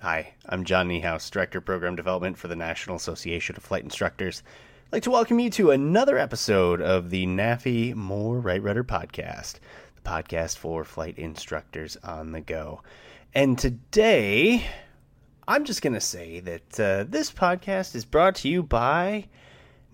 Hi, I'm John Niehaus, Director of Program Development for the National Association of Flight Instructors. I'd like to welcome you to another episode of the NAFI More Right Rudder podcast, the podcast for flight instructors on the go. And today, I'm just going to say that uh, this podcast is brought to you by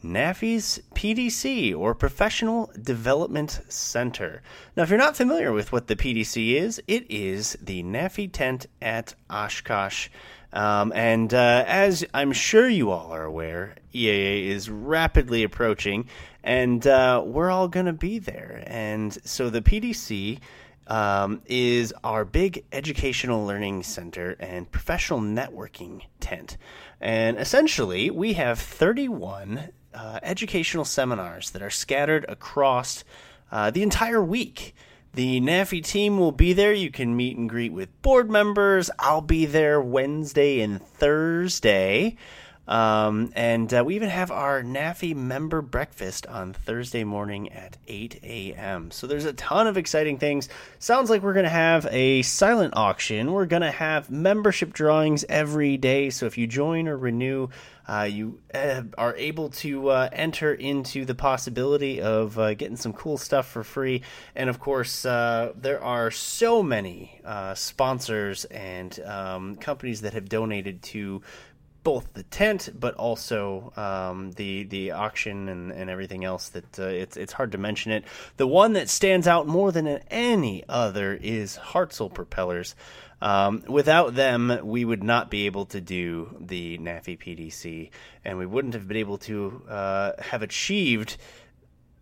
NAFI's PDC, or Professional Development Center. Now, if you're not familiar with what the PDC is, it is the NAFI tent at Oshkosh. Um, and uh, as I'm sure you all are aware, EAA is rapidly approaching, and uh, we're all going to be there. And so the PDC um, is our big educational learning center and professional networking tent. And essentially, we have 31 uh, educational seminars that are scattered across uh, the entire week. The NAFI team will be there. You can meet and greet with board members. I'll be there Wednesday and Thursday. Um, and uh, we even have our NAFI member breakfast on Thursday morning at 8 a.m. So there's a ton of exciting things. Sounds like we're going to have a silent auction. We're going to have membership drawings every day. So if you join or renew, uh, you uh, are able to uh, enter into the possibility of uh, getting some cool stuff for free. And of course, uh, there are so many uh, sponsors and um, companies that have donated to both the tent, but also um, the the auction and, and everything else. That uh, it's it's hard to mention it. The one that stands out more than any other is Hartzell Propellers. Um, without them, we would not be able to do the NAFI PDC, and we wouldn't have been able to uh, have achieved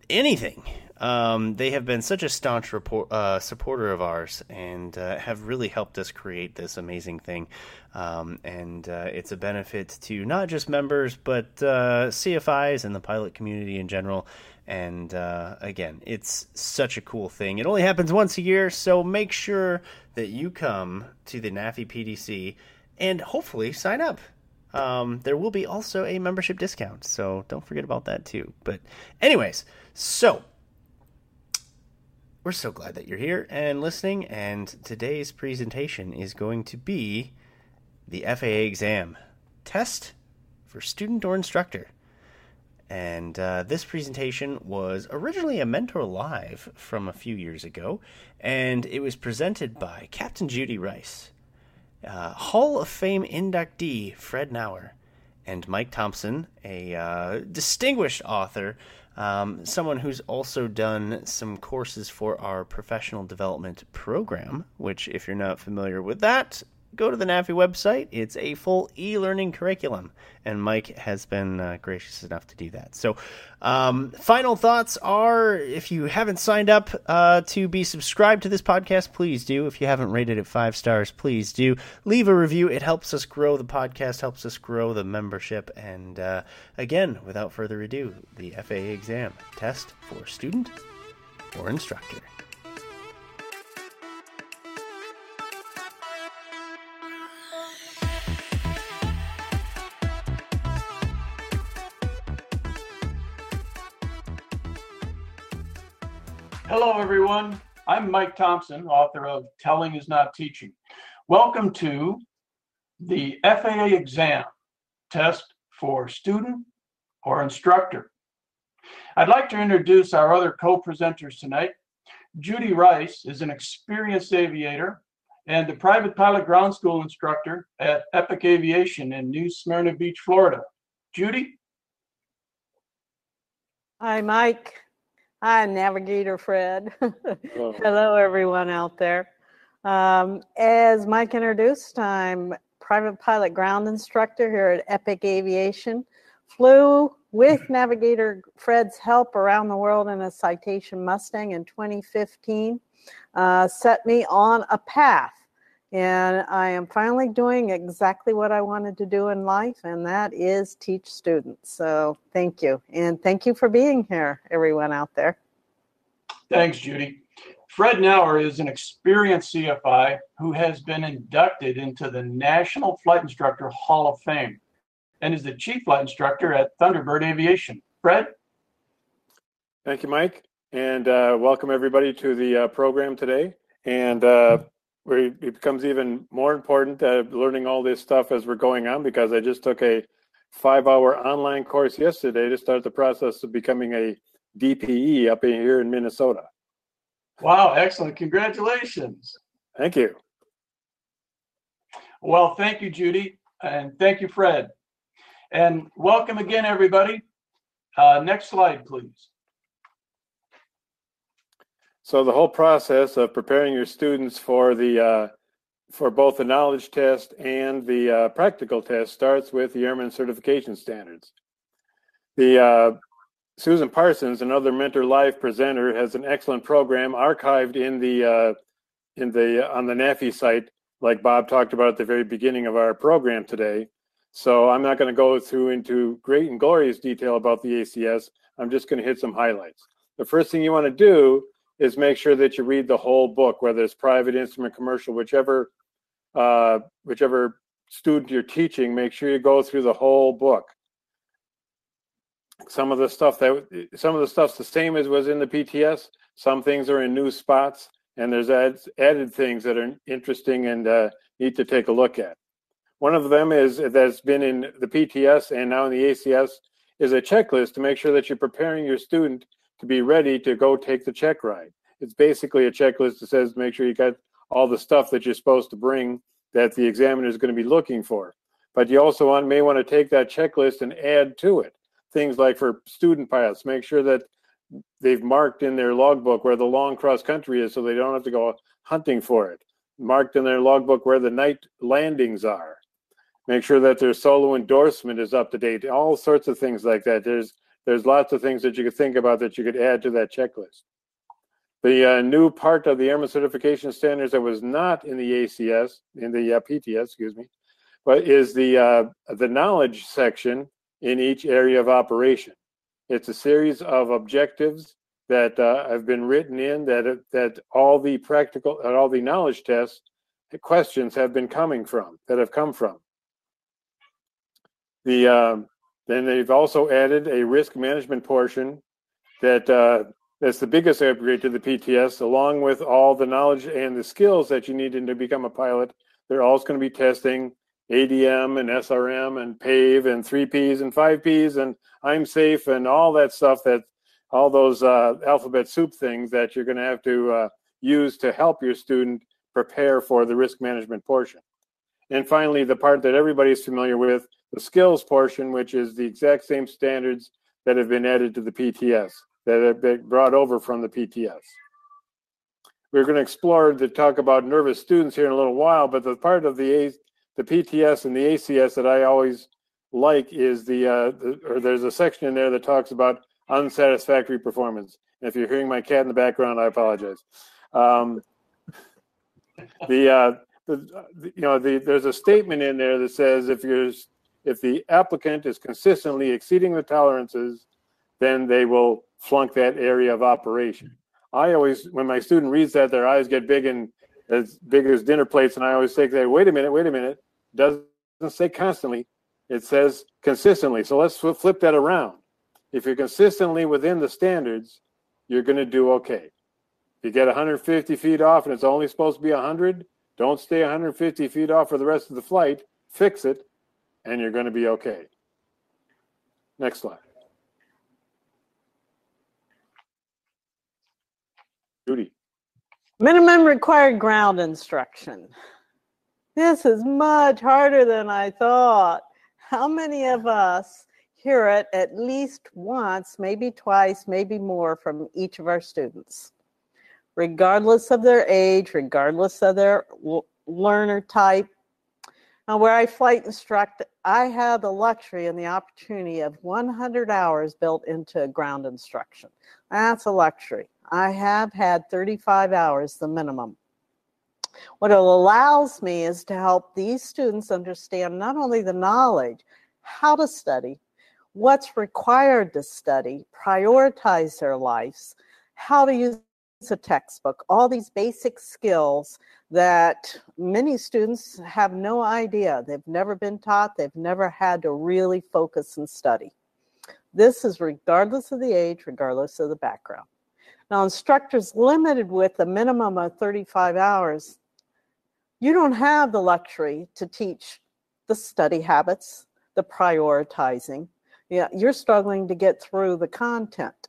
anything. Um, they have been such a staunch report, uh, supporter of ours and uh, have really helped us create this amazing thing. Um, and uh, it's a benefit to not just members, but uh, CFIs and the pilot community in general. And uh, again, it's such a cool thing. It only happens once a year, so make sure that you come to the NAFI PDC and hopefully sign up. Um, there will be also a membership discount, so don't forget about that too. But, anyways, so we're so glad that you're here and listening. And today's presentation is going to be the FAA exam test for student or instructor. And uh, this presentation was originally a Mentor Live from a few years ago, and it was presented by Captain Judy Rice, uh, Hall of Fame inductee Fred Nauer, and Mike Thompson, a uh, distinguished author, um, someone who's also done some courses for our professional development program, which, if you're not familiar with that, go to the NAFI website. It's a full e learning curriculum, and Mike has been uh, gracious enough to do that. So, um, final thoughts are if you haven't signed up uh, to be subscribed to this podcast, please do. If you haven't rated it five stars, please do. Leave a review. It helps us grow the podcast, helps us grow the membership. And uh, again, without further ado, the FAA exam test for student or instructor. Hello, everyone. I'm Mike Thompson, author of Telling is Not Teaching. Welcome to the FAA exam test for student or instructor. I'd like to introduce our other co-presenters tonight. Judy Rice is an experienced aviator and a private pilot ground school instructor at Epic Aviation in New Smyrna Beach, Florida. Judy? Hi, Mike. Hi, Navigator Fred. Hello, everyone out there. Um, as Mike introduced, I'm private pilot ground instructor here at Epic Aviation. Flew with Navigator Fred's help around the world in a Citation Mustang in 2015. Uh, set me on a path and I am finally doing exactly what I wanted to do in life, and that is teach students. So thank you. And thank you for being here, everyone out there. Thanks, Judy. Fred Nauer is an experienced CFI who has been inducted into the National Flight Instructor Hall of Fame and is the chief flight instructor at Thunderbird Aviation. Fred? Thank you, Mike. And uh, welcome everybody to the uh, program today. And uh, where it becomes even more important uh, learning all this stuff as we're going on because I just took a five hour online course yesterday to start the process of becoming a DPE up in here in Minnesota. Wow, excellent. Congratulations. Thank you. Well, thank you, Judy, and thank you, Fred. And welcome again, everybody. Uh, next slide, please. So the whole process of preparing your students for the uh, for both the knowledge test and the uh, practical test starts with the Airman certification standards. The uh, Susan Parsons, another Mentor Live presenter, has an excellent program archived in the uh, in the on the NAFI site, like Bob talked about at the very beginning of our program today. So I'm not going to go through into great and glorious detail about the ACS. I'm just going to hit some highlights. The first thing you want to do is make sure that you read the whole book, whether it's private, instrument, commercial, whichever uh, whichever student you're teaching, make sure you go through the whole book. Some of the stuff that some of the stuff's the same as was in the PTS. Some things are in new spots, and there's add, added things that are interesting and uh, need to take a look at. One of them is that's been in the PTS and now in the ACS is a checklist to make sure that you're preparing your student to be ready to go take the check ride. It's basically a checklist that says make sure you got all the stuff that you're supposed to bring that the examiner is going to be looking for. But you also want, may want to take that checklist and add to it. Things like for student pilots, make sure that they've marked in their logbook where the long cross country is so they don't have to go hunting for it. Marked in their logbook where the night landings are. Make sure that their solo endorsement is up to date. All sorts of things like that. There's there's lots of things that you could think about that you could add to that checklist. The uh, new part of the Airman Certification Standards that was not in the ACS, in the uh, PTS, excuse me, but is the uh, the knowledge section in each area of operation. It's a series of objectives that uh, have been written in that that all the practical and all the knowledge tests questions have been coming from that have come from. The um, then they've also added a risk management portion that uh, that's the biggest upgrade to the PTS, along with all the knowledge and the skills that you need to become a pilot. They're also going to be testing ADM and SRM and PAVE and 3Ps and 5Ps and I'm safe and all that stuff that all those uh, alphabet soup things that you're going to have to uh, use to help your student prepare for the risk management portion. And finally, the part that everybody's familiar with, the skills portion, which is the exact same standards that have been added to the PTS that have been brought over from the PTS. We're going to explore to talk about nervous students here in a little while, but the part of the A, the PTS and the ACS that I always like is the, uh, the or there's a section in there that talks about unsatisfactory performance. And if you're hearing my cat in the background, I apologize. Um, the, uh, the, you know the, there's a statement in there that says if you're if the applicant is consistently exceeding the tolerances, then they will flunk that area of operation. I always, when my student reads that, their eyes get big and as big as dinner plates, and I always say, "Wait a minute, wait a minute." Doesn't say constantly; it says consistently. So let's flip that around. If you're consistently within the standards, you're going to do okay. If you get 150 feet off and it's only supposed to be 100, don't stay 150 feet off for the rest of the flight. Fix it, and you're going to be okay. Next slide. Judy. Minimum required ground instruction. This is much harder than I thought. How many of us hear it at least once, maybe twice, maybe more from each of our students? Regardless of their age, regardless of their learner type. Now, where I flight instruct, I have the luxury and the opportunity of 100 hours built into ground instruction. That's a luxury. I have had 35 hours, the minimum. What it allows me is to help these students understand not only the knowledge, how to study, what's required to study, prioritize their lives, how to use a textbook, all these basic skills that many students have no idea. They've never been taught, they've never had to really focus and study. This is regardless of the age, regardless of the background. Now, instructors limited with a minimum of 35 hours, You don't have the luxury to teach the study habits, the prioritizing. Yeah, you're struggling to get through the content.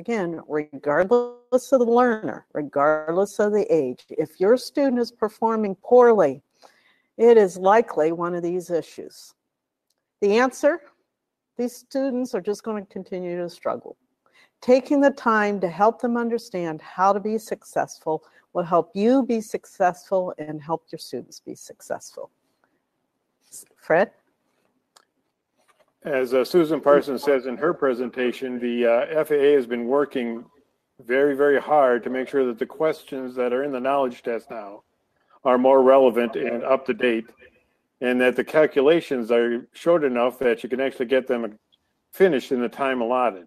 Again, regardless of the learner, regardless of the age, if your student is performing poorly, it is likely one of these issues. The answer these students are just going to continue to struggle. Taking the time to help them understand how to be successful will help you be successful and help your students be successful. Fred? As uh, Susan Parsons says in her presentation, the uh, FAA has been working very, very hard to make sure that the questions that are in the knowledge test now are more relevant and up to date, and that the calculations are short enough that you can actually get them finished in the time allotted.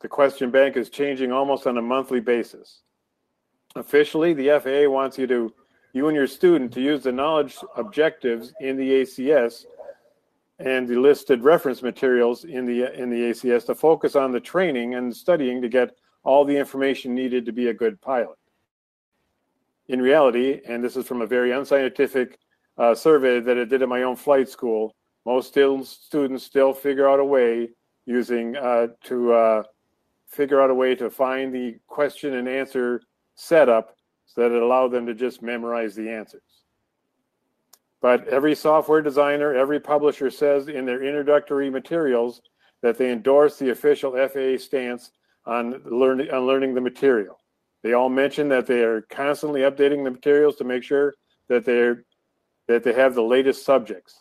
The question bank is changing almost on a monthly basis. Officially, the FAA wants you to, you and your student, to use the knowledge objectives in the ACS and the listed reference materials in the in the ACS to focus on the training and studying to get all the information needed to be a good pilot. In reality, and this is from a very unscientific uh, survey that I did at my own flight school, most still students still figure out a way using uh, to uh, figure out a way to find the question and answer setup so that it allowed them to just memorize the answers. But every software designer, every publisher says in their introductory materials that they endorse the official FAA stance on learning on learning the material. They all mention that they are constantly updating the materials to make sure that they're that they have the latest subjects.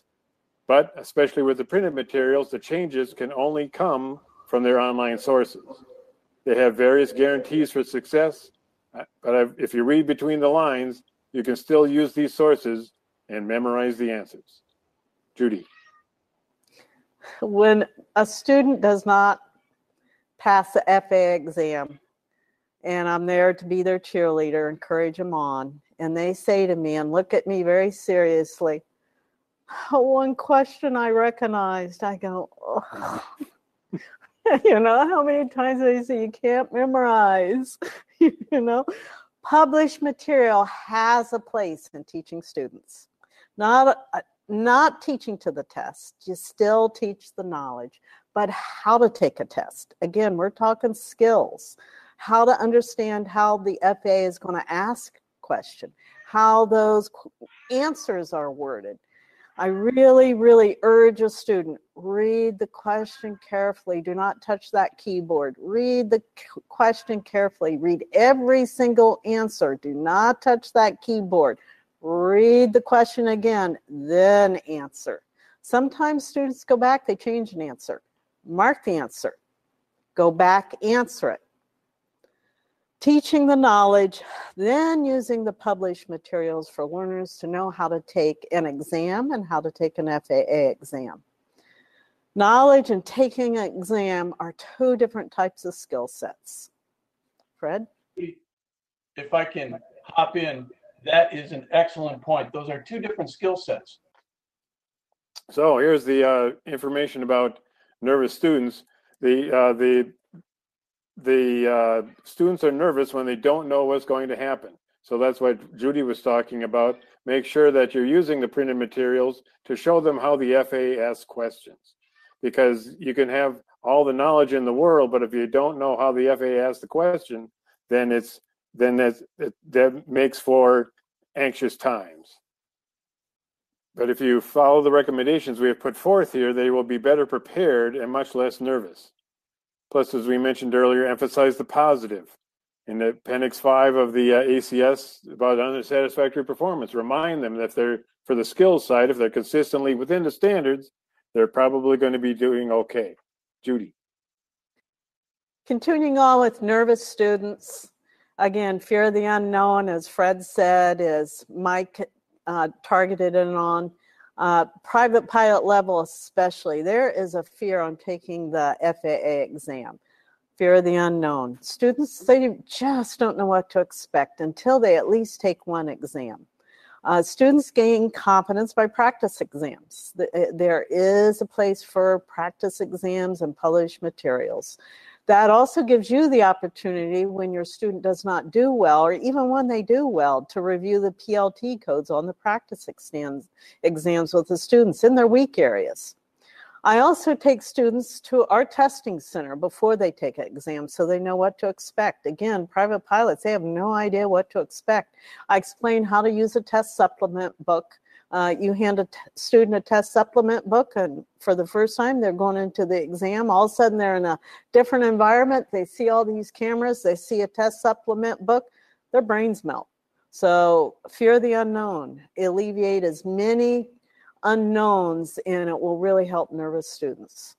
But especially with the printed materials, the changes can only come from their online sources. They have various guarantees for success, but if you read between the lines, you can still use these sources and memorize the answers. Judy. When a student does not pass the FAA exam, and I'm there to be their cheerleader, encourage them on, and they say to me and look at me very seriously, one question I recognized, I go, oh. you know, how many times they say you can't memorize, you know? Published material has a place in teaching students not uh, not teaching to the test you still teach the knowledge but how to take a test. Again we're talking skills. How to understand how the faa is going to ask question how those answers are worded. I really really urge a student read the question carefully. Do not touch that keyboard. Read the question carefully. Read every single answer. Do not touch that keyboard read the question again, then answer. Sometimes students go back, they change an answer. Mark the answer. Go back, answer it. Teaching the knowledge, then using the published materials for learners to know how to take an exam and how to take an FAA exam. Knowledge and taking an exam are two different types of skill sets. Fred? If I can hop in, that is an excellent point. Those are two different skill sets. So here's the uh, information about nervous students. The uh, the the uh, students are nervous when they don't know what's going to happen. So that's what Judy was talking about. Make sure that you're using the printed materials to show them how the FAA asks questions, because you can have all the knowledge in the world, but if you don't know how the FAA asks the question, then it's then that that makes for anxious times. But if you follow the recommendations we have put forth here, they will be better prepared and much less nervous. Plus, as we mentioned earlier, emphasize the positive. In the Appendix 5 of the uh, ACS about unsatisfactory performance, remind them that they're, for the skills side, if they're consistently within the standards, they're probably going to be doing okay. Judy. Continuing on with nervous students, again, fear of the unknown, as Fred said, is Mike uh, targeted in on. Uh, private pilot level, especially, there is a fear on taking the FAA exam. Fear of the unknown. Students, they just don't know what to expect until they at least take one exam. Uh, students gain confidence by practice exams. Uh, there is a place for practice exams and published materials. That also gives you the opportunity when your student does not do well, or even when they do well, to review the PLT codes on the practice exams, exams with the students in their weak areas. I also take students to our testing center before they take an exam so they know what to expect. Again, private pilots, they have no idea what to expect. I explain how to use a test supplement book. Uh, you hand a t- student a test supplement book, and for the first time, they're going into the exam. All of a sudden, they're in a different environment. They see all these cameras, they see a test supplement book, their brains melt. So, fear the unknown, alleviate as many unknowns and it will really help nervous students.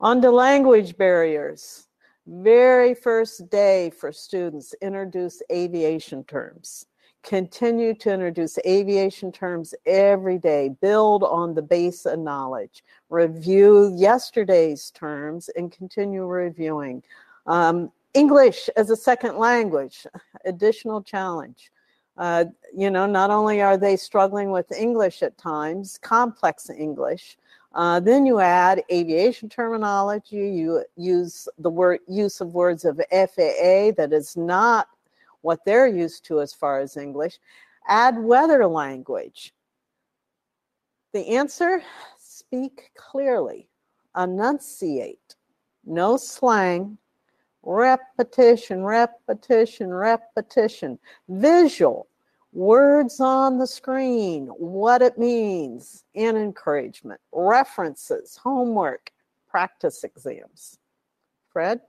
On to language barriers. Very first day for students, introduce aviation terms. Continue to introduce aviation terms every day. Build on the base of knowledge. Review yesterday's terms and continue reviewing. Um, English as a second language, additional challenge. Uh, you know, not only are they struggling with English at times, complex English, uh, then you add aviation terminology. You use the word use of words of FAA that is not what they're used to as far as English. Add weather language. The answer: speak clearly, enunciate, no slang, repetition, repetition, repetition, visual, words on the screen, what it means, and encouragement, references, homework, practice exams. Fred?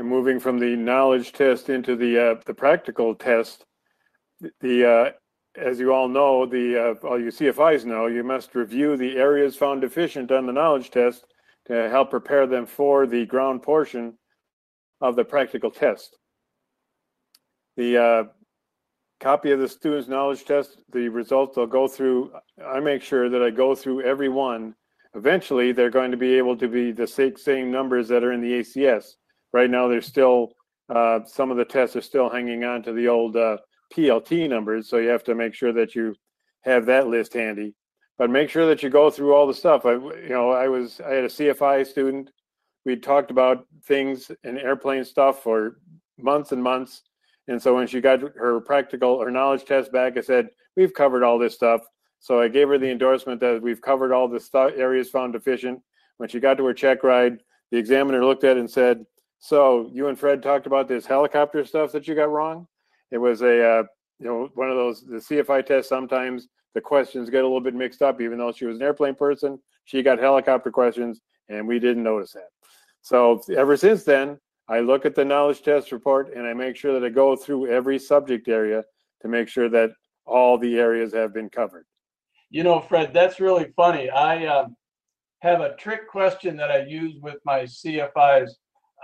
And moving from the knowledge test into the uh, the practical test, the uh, as you all know, the uh, all you CFIs know, you must review the areas found deficient on the knowledge test to help prepare them for the ground portion of the practical test. The uh, copy of the student's knowledge test, the results they'll go through, I make sure that I go through every one. Eventually, they're going to be able to be the same numbers that are in the ACS. Right now, there's still uh, some of the tests are still hanging on to the old uh, PLT numbers, so you have to make sure that you have that list handy. But make sure that you go through all the stuff. I, you know, I was I had a CFI student we talked about things and airplane stuff for months and months. And so when she got her practical or knowledge test back, I said, We've covered all this stuff. So I gave her the endorsement that we've covered all the stuff, areas found deficient. When she got to her check ride, the examiner looked at it and said, So you and Fred talked about this helicopter stuff that you got wrong? It was a, uh, you know, one of those, the CFI test sometimes the questions get a little bit mixed up, even though she was an airplane person. She got helicopter questions, and we didn't notice that. So ever since then, I look at the knowledge test report and I make sure that I go through every subject area to make sure that all the areas have been covered. You know, Fred, that's really funny. I um, have a trick question that I use with my CFIs,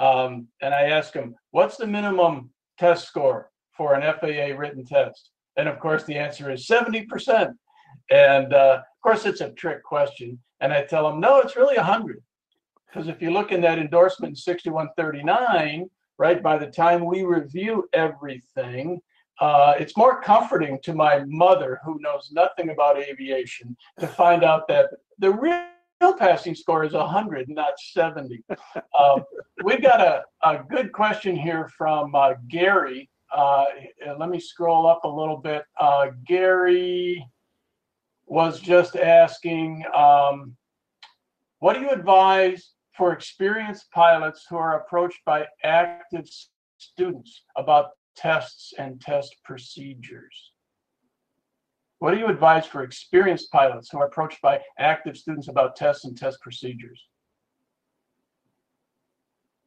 um, and I ask them, "What's the minimum test score for an FAA written test?" And of course, the answer is seventy percent. And uh, of course, it's a trick question, and I tell them, "No, it's really hundred. Because if you look in that endorsement 6139, right, by the time we review everything, uh, it's more comforting to my mother, who knows nothing about aviation, to find out that the real passing score is 100, not 70. Uh, we've got a, a good question here from uh, Gary. Uh, let me scroll up a little bit. Uh, Gary was just asking, um, what do you advise for experienced pilots who are approached by active students about tests and test procedures. What do you advise for experienced pilots who are approached by active students about tests and test procedures?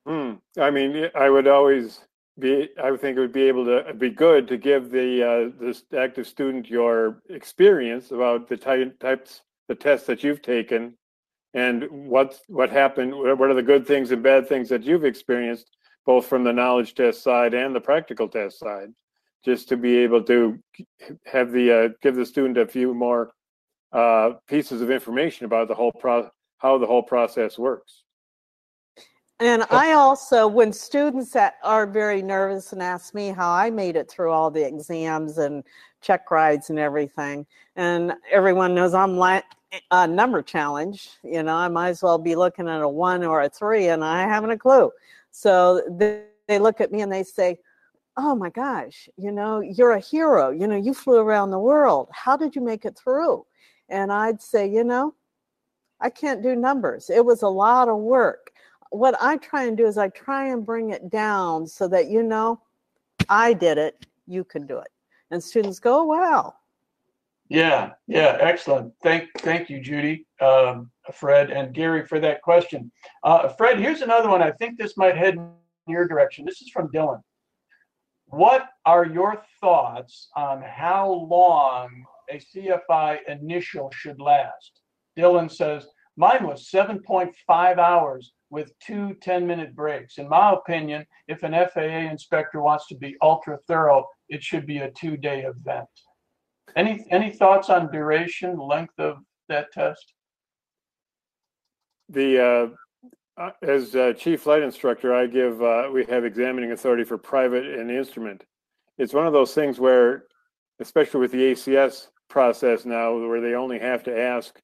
Hmm. I mean, I would always be. I would think it would be able to be good to give the uh, active student your experience about the ty- types, the tests that you've taken, and what what happened what are the good things and bad things that you've experienced both from the knowledge test side and the practical test side just to be able to have the uh, give the student a few more uh, pieces of information about the whole pro how the whole process works And I also, when students that are very nervous and ask me how I made it through all the exams and check rides and everything, and everyone knows I'm like a number challenge, you know, I might as well be looking at a one or a three, and I haven't a clue. So they, they look at me and they say, "Oh my gosh, you know, you're a hero. You know, you flew around the world. How did you make it through?" And I'd say, you know, I can't do numbers. It was a lot of work what I try and do is I try and bring it down so that you know I did it, you can do it. And students go, oh, wow. Yeah, yeah, excellent. Thank, thank you, Judy, um, Fred, and Gary for that question. Uh, Fred, here's another one. I think this might head in your direction. This is from Dylan. What are your thoughts on how long a CFI initial should last? Dylan says, mine was 7.5 hours with two 10 minute breaks. In my opinion, if an FAA inspector wants to be ultra thorough, it should be a two day event. Any, any thoughts on duration, length of that test? The, uh, uh, as uh, chief flight instructor, I give, uh, we have examining authority for private and instrument. It's one of those things where, especially with the ACS process now, where they only have to ask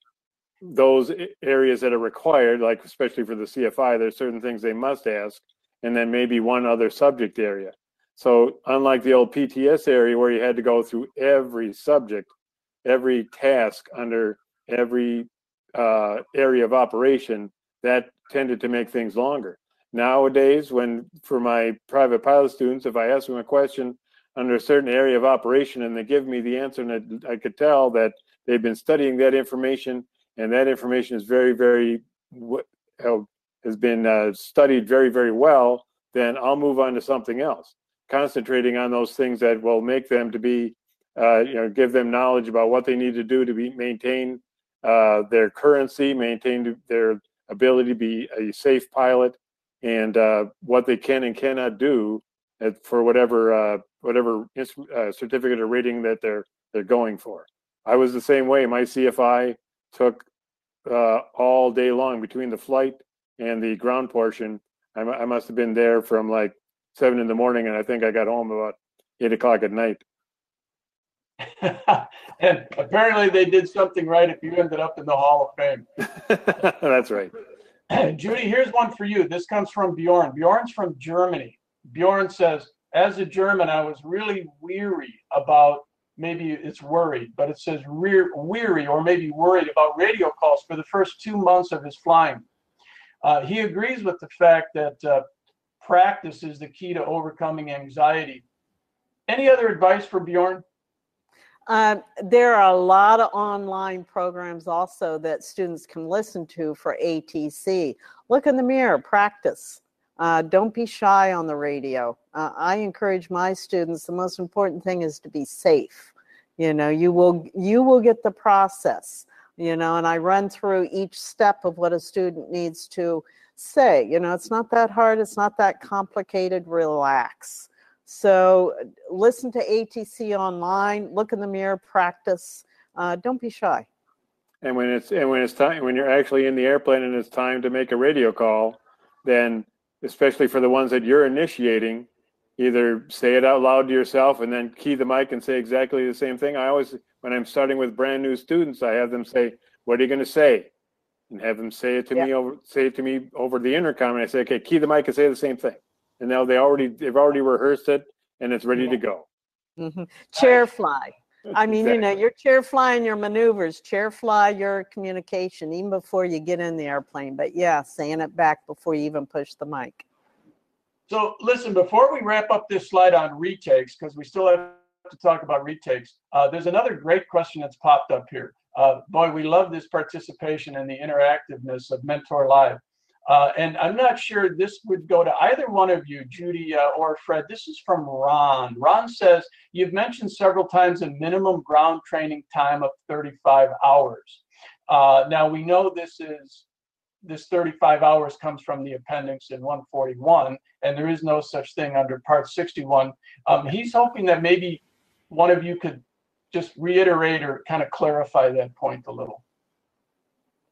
those areas that are required, like especially for the CFI, there's certain things they must ask, and then maybe one other subject area. So unlike the old PTS area where you had to go through every subject, every task under every uh, area of operation, that tended to make things longer. Nowadays, when for my private pilot students, if I ask them a question under a certain area of operation and they give me the answer and I could tell that they've been studying that information and that information is very, very has been uh, studied very, very well, then I'll move on to something else, concentrating on those things that will make them to be, uh, you know, give them knowledge about what they need to do to be maintain uh, their currency, maintain their ability to be a safe pilot, and uh, what they can and cannot do at, for whatever uh, whatever uh, certificate or rating that they're they're going for. I was the same way. My CFI took uh, all day long between the flight and the ground portion. I, I must have been there from like seven in the morning, and I think I got home about eight o'clock at night. and apparently, they did something right if you ended up in the Hall of Fame. That's right. Judy, here's one for you. This comes from Bjorn. Bjorn's from Germany. Bjorn says, As a German, I was really weary about maybe it's worried, but it says weary or maybe worried about radio calls for the first two months of his flying. Uh, he agrees with the fact that uh, practice is the key to overcoming anxiety. Any other advice for Bjorn? Um, there are a lot of online programs also that students can listen to for ATC. Look in the mirror, practice. Uh, don't be shy on the radio. Uh, I encourage my students. The most important thing is to be safe. You know, you will you will get the process. You know, and I run through each step of what a student needs to say. You know, it's not that hard. It's not that complicated. Relax. So listen to ATC online. Look in the mirror. Practice. Uh, don't be shy. And when it's and when it's time when you're actually in the airplane and it's time to make a radio call, then especially for the ones that you're initiating, either say it out loud to yourself and then key the mic and say exactly the same thing. I always, when I'm starting with brand new students, I have them say, "What are you going to say?" and have them say it to yeah. me over, say it to me over the intercom, and I say, "Okay, key the mic and say the same thing." And now they already, they've already rehearsed it, and it's ready yeah. to go. Mm-hmm. Chair fly. I mean, exactly. you know, your chair flying your maneuvers, chair fly your communication, even before you get in the airplane. But yeah, saying it back before you even push the mic. So listen, before we wrap up this slide on retakes, because we still have to talk about retakes, uh, there's another great question that's popped up here. Uh, boy, we love this participation and the interactiveness of Mentor Live. Uh, and I'm not sure this would go to either one of you, Judy uh, or Fred. This is from Ron. Ron says, You've mentioned several times a minimum ground training time of 35 hours. Uh, now, we know this is this 35 hours comes from the appendix in 141, and there is no such thing under Part 61. Um, he's hoping that maybe one of you could just reiterate or kind of clarify that point a little.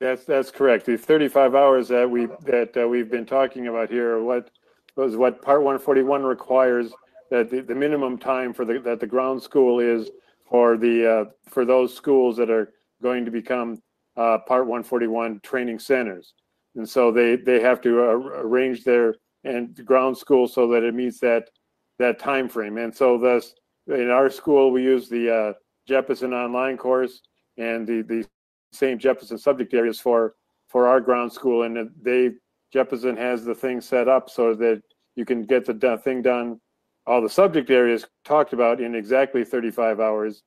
That's that's correct. The 35 hours that we that uh, we've been talking about here what was what Part 141 requires that the, the minimum time for the that the ground school is for the uh, for those schools that are going to become uh, Part 141 training centers, and so they they have to uh, arrange their and ground school so that it meets that that time frame. And so thus in our school we use the uh, Jeppesen online course and the the same Jeppesen subject areas for for our ground school, and they Jeppesen has the thing set up so that you can get the thing done, all the subject areas talked about in exactly 35 hours.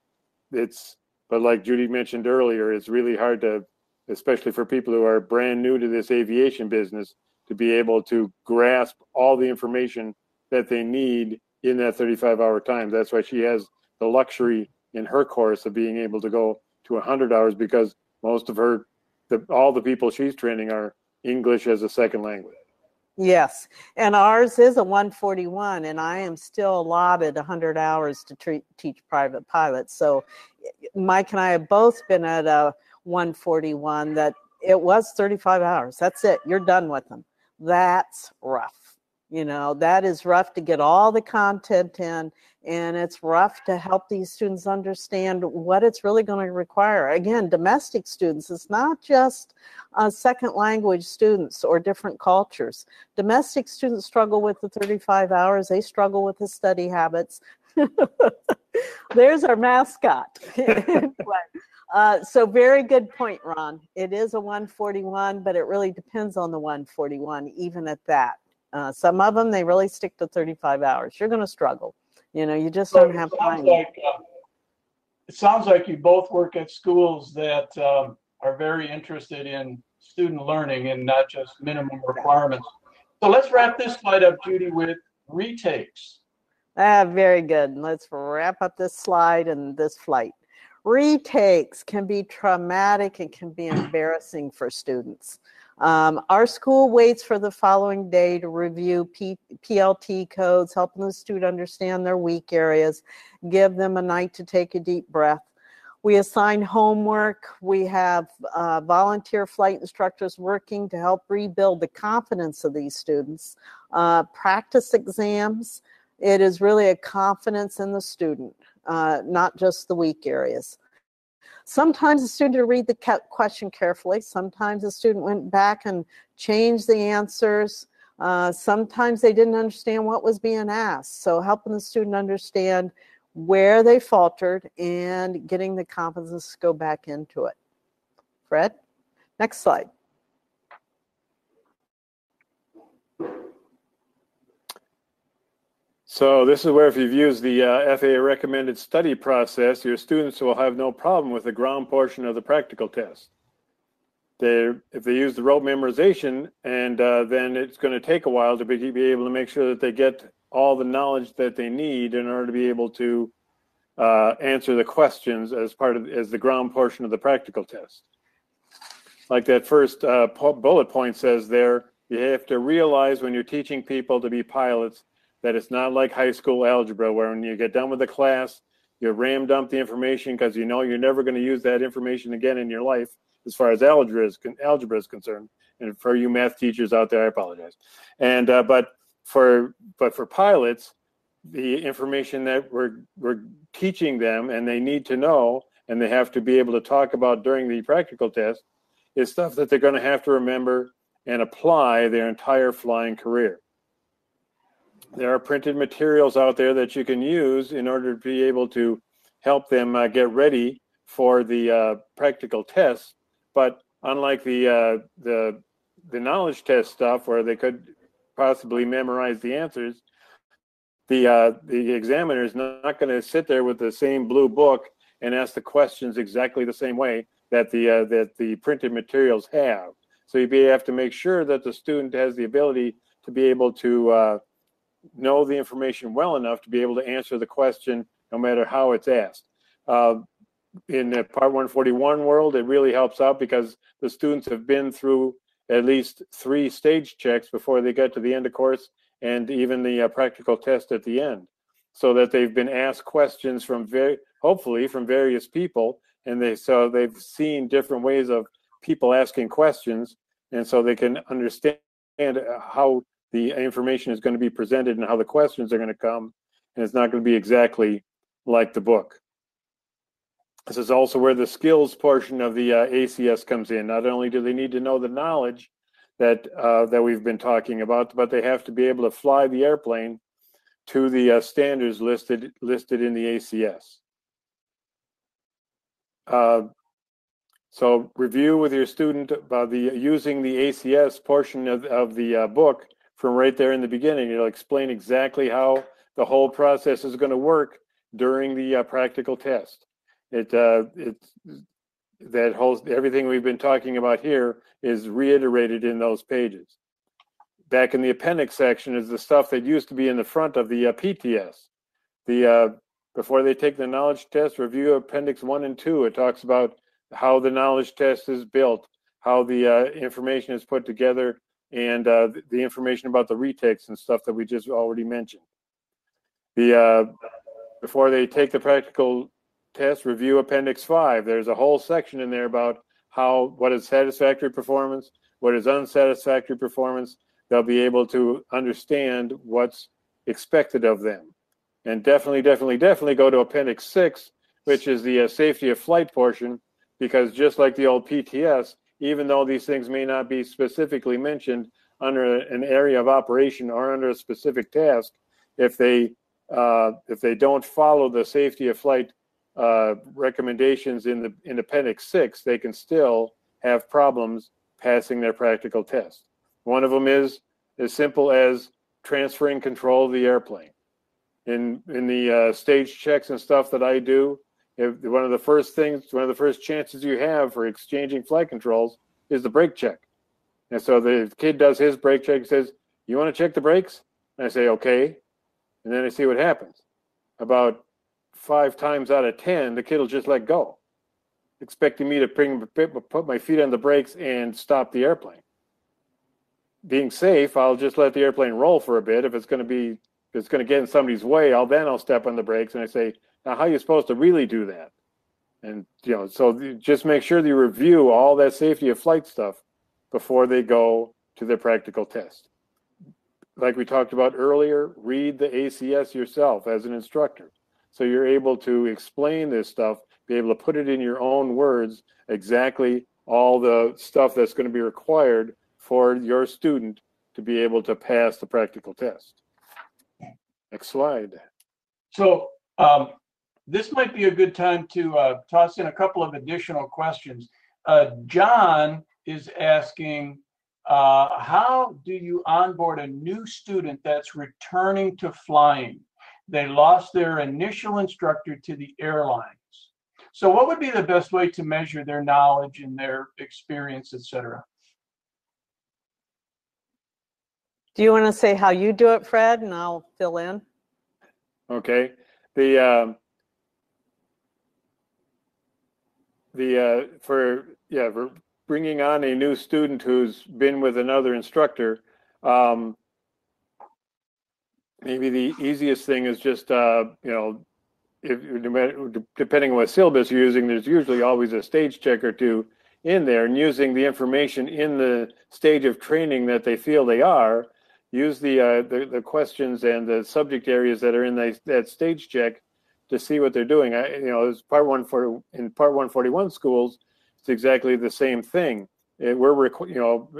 It's but like Judy mentioned earlier, it's really hard to, especially for people who are brand new to this aviation business, to be able to grasp all the information that they need in that 35 hour time. That's why she has the luxury in her course of being able to go to 100 hours because most of her, the, all the people she's training are English as a second language. Yes, and ours is a 141, and I am still allotted 100 hours to treat, teach private pilots. So Mike and I have both been at a 141 that it was 35 hours. That's it. You're done with them. That's rough. You know, that is rough to get all the content in, and it's rough to help these students understand what it's really going to require. Again, domestic students, it's not just uh, second language students or different cultures. Domestic students struggle with the 35 hours, they struggle with the study habits. There's our mascot. uh, so, very good point, Ron. It is a 141, but it really depends on the 141, even at that. Uh, some of them they really stick to 35 hours. You're going to struggle. You know, you just so don't have time. Like, uh, it sounds like you both work at schools that um, are very interested in student learning and not just minimum requirements. So let's wrap this slide up, Judy, with retakes. Ah, very good. Let's wrap up this slide and this flight. Retakes can be traumatic and can be embarrassing for students. Um, our school waits for the following day to review P- PLT codes, helping the student understand their weak areas, give them a night to take a deep breath. We assign homework. We have uh, volunteer flight instructors working to help rebuild the confidence of these students. Uh, practice exams. It is really a confidence in the student, uh, not just the weak areas. Sometimes the student will read the question carefully. Sometimes the student went back and changed the answers. Uh, sometimes they didn't understand what was being asked. So helping the student understand where they faltered and getting the confidence to go back into it. Fred, next slide. So this is where if you've used the uh, FAA recommended study process, your students will have no problem with the ground portion of the practical test. They, if they use the rote memorization, and uh, then it's going to take a while to be, be, able to make sure that they get all the knowledge that they need in order to be able to uh, answer the questions as part of as the ground portion of the practical test. Like that first uh, bullet point says there, you have to realize when you're teaching people to be pilots that it's not like high school algebra where when you get done with the class, you ram dump the information because you know you're never going to use that information again in your life as far as algebra is, algebra is concerned. And for you math teachers out there, I apologize. And uh, but for but for pilots, the information that we're we're teaching them and they need to know and they have to be able to talk about during the practical test is stuff that they're going to have to remember and apply their entire flying career there are printed materials out there that you can use in order to be able to help them uh, get ready for the uh, practical tests. But unlike the uh, the the knowledge test stuff, where they could possibly memorize the answers, the uh, the examiner is not going to sit there with the same blue book and ask the questions exactly the same way that the uh, that the printed materials have. So you have to make sure that the student has the ability to be able to uh, know the information well enough to be able to answer the question no matter how it's asked. Uh, in the Part 141 world, it really helps out because the students have been through at least three stage checks before they get to the end of course and even the uh, practical test at the end so that they've been asked questions from very hopefully from various people and they so they've seen different ways of people asking questions, and so they can understand how the information is going to be presented and how the questions are going to come, and it's not going to be exactly like the book. This is also where the skills portion of the uh, ACS comes in. Not only do they need to know the knowledge that uh, that we've been talking about, but they have to be able to fly the airplane to the uh, standards listed listed in the ACS. Uh, so review with your student about the using the ACS portion of, of the uh, book from right there in the beginning. It'll explain exactly how the whole process is going to work during the uh, practical test. It uh, that whole everything we've been talking about here is reiterated in those pages. Back in the appendix section is the stuff that used to be in the front of the uh, PTS. The uh, before they take the knowledge test, review appendix one and two. It talks about how the knowledge test is built, how the uh, information is put together, and uh, the information about the retakes and stuff that we just already mentioned. The uh, before they take the practical test, review appendix five. There's a whole section in there about how what is satisfactory performance, what is unsatisfactory performance. They'll be able to understand what's expected of them and definitely, definitely, definitely go to Appendix 6, which is the uh, safety of flight portion, because just like the old PTS, even though these things may not be specifically mentioned under an area of operation or under a specific task, if they uh, if they don't follow the safety of flight uh, recommendations in the in Appendix 6, they can still have problems passing their practical test. One of them is as simple as transferring control of the airplane in in the uh, stage checks and stuff that I do, if one of the first things, one of the first chances you have for exchanging flight controls is the brake check. And so the kid does his brake check, and says, "You want to check the brakes?" And I say, "Okay," and then I see what happens. About five times out of ten, the kid will just let go, expecting me to bring, put my feet on the brakes and stop the airplane. Being safe, I'll just let the airplane roll for a bit if it's going to be if it's going to get in somebody's way, I'll then I'll step on the brakes and I say, now how are you supposed to really do that? And you know, so just make sure that you review all that safety of flight stuff before they go to their practical test. Like we talked about earlier, read the ACS yourself as an instructor. So you're able to explain this stuff, be able to put it in your own words, exactly all the stuff that's going to be required for your student to be able to pass the practical test. Next slide. So um, this might be a good time to uh, toss in a couple of additional questions. Uh, John is asking, uh, how do you onboard a new student that's returning to flying? They lost their initial instructor to the airlines. So what would be the best way to measure their knowledge and their experience, et cetera? Do you want to say how you do it, Fred, and I'll fill in? Okay. The um, the uh, for yeah for bringing on a new student who's been with another instructor. Um, maybe the easiest thing is just uh, you know if depending on what syllabus you're using, there's usually always a stage check or two in there, and using the information in the stage of training that they feel they are use the, uh, the, the questions and the subject areas that are in the, that stage check to see what they're doing. I, you know, as part one for in part 141 schools, it's exactly the same thing. It, we're you know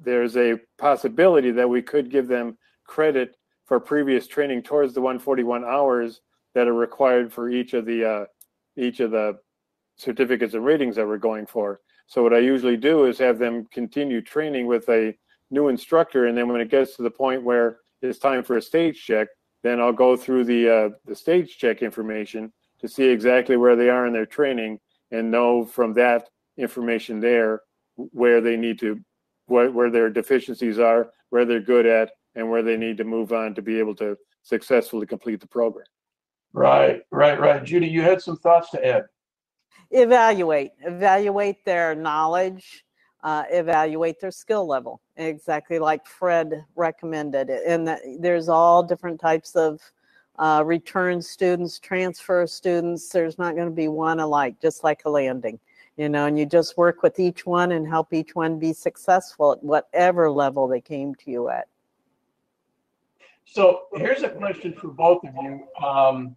there's a possibility that we could give them credit for previous training towards the 141 hours that are required for each of the uh, each of the certificates and ratings that we're going for. So what I usually do is have them continue training with a new instructor, and then when it gets to the point where it's time for a stage check, then I'll go through the uh, the stage check information to see exactly where they are in their training and know from that information there where they need to where, where their deficiencies are, where they're good at, and where they need to move on to be able to successfully complete the program. Right, right, right. Judy, you had some thoughts to add. Evaluate, evaluate their knowledge, uh, evaluate their skill level, exactly like Fred recommended. And that there's all different types of uh, return students, transfer students. There's not going to be one alike, just like a landing. you know, and you just work with each one and help each one be successful at whatever level they came to you at. So here's a question for both of you. Um,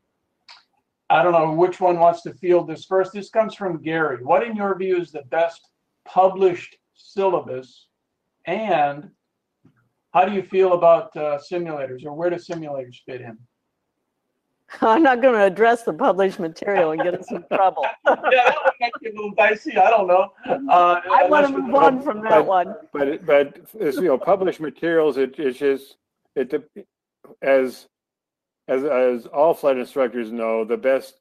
I don't know which one wants to field this first. This comes from Gary. What, in your view, is the best published syllabus? And how do you feel about uh, simulators, or where do simulators fit in? I'm not going to address the published material and get us in trouble. yeah, that would make it a little dicey. I don't know. Uh, I want to move on from that but, one. But but as you know, published materials, it, it's just it as as as all flight instructors know, the best.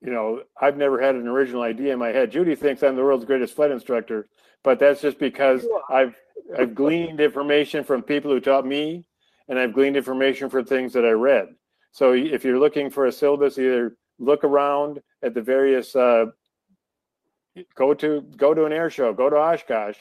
You know, I've never had an original idea in my head. Judy thinks I'm the world's greatest flight instructor, but that's just because I've I've gleaned information from people who taught me, and I've gleaned information from things that I read. So if you're looking for a syllabus, either look around at the various uh, go to go to an air show, go to Oshkosh,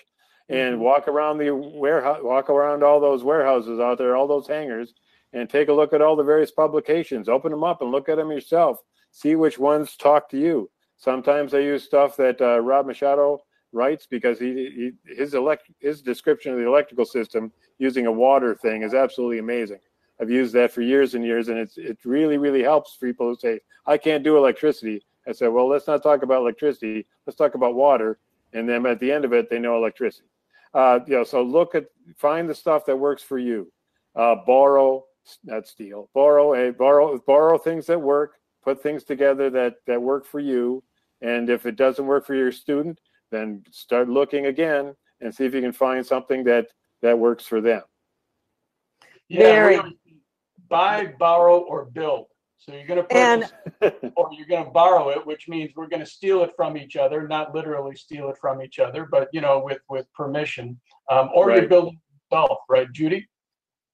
and mm-hmm. walk around the warehouse, walk around all those warehouses out there, all those hangars, and take a look at all the various publications. Open them up and look at them yourself. See which ones talk to you. Sometimes I use stuff that uh, Rod Machado writes because he, he his elect his description of the electrical system using a water thing is absolutely amazing. I've used that for years and years, and it's it really really helps people who say I can't do electricity. I said, well, let's not talk about electricity. Let's talk about water, and then at the end of it, they know electricity. Uh, you know, so look at find the stuff that works for you. Uh, borrow, not steal. Borrow a borrow borrow things that work. Put things together that that work for you. And if it doesn't work for your student, then start looking again and see if you can find something that that works for them. Yeah, Very buy, borrow, or build. So you're going to purchase and, or you're going to borrow it, which means we're going to steal it from each other, not literally steal it from each other, but you know, with with permission. Um, or right. you're building yourself, right, Judy?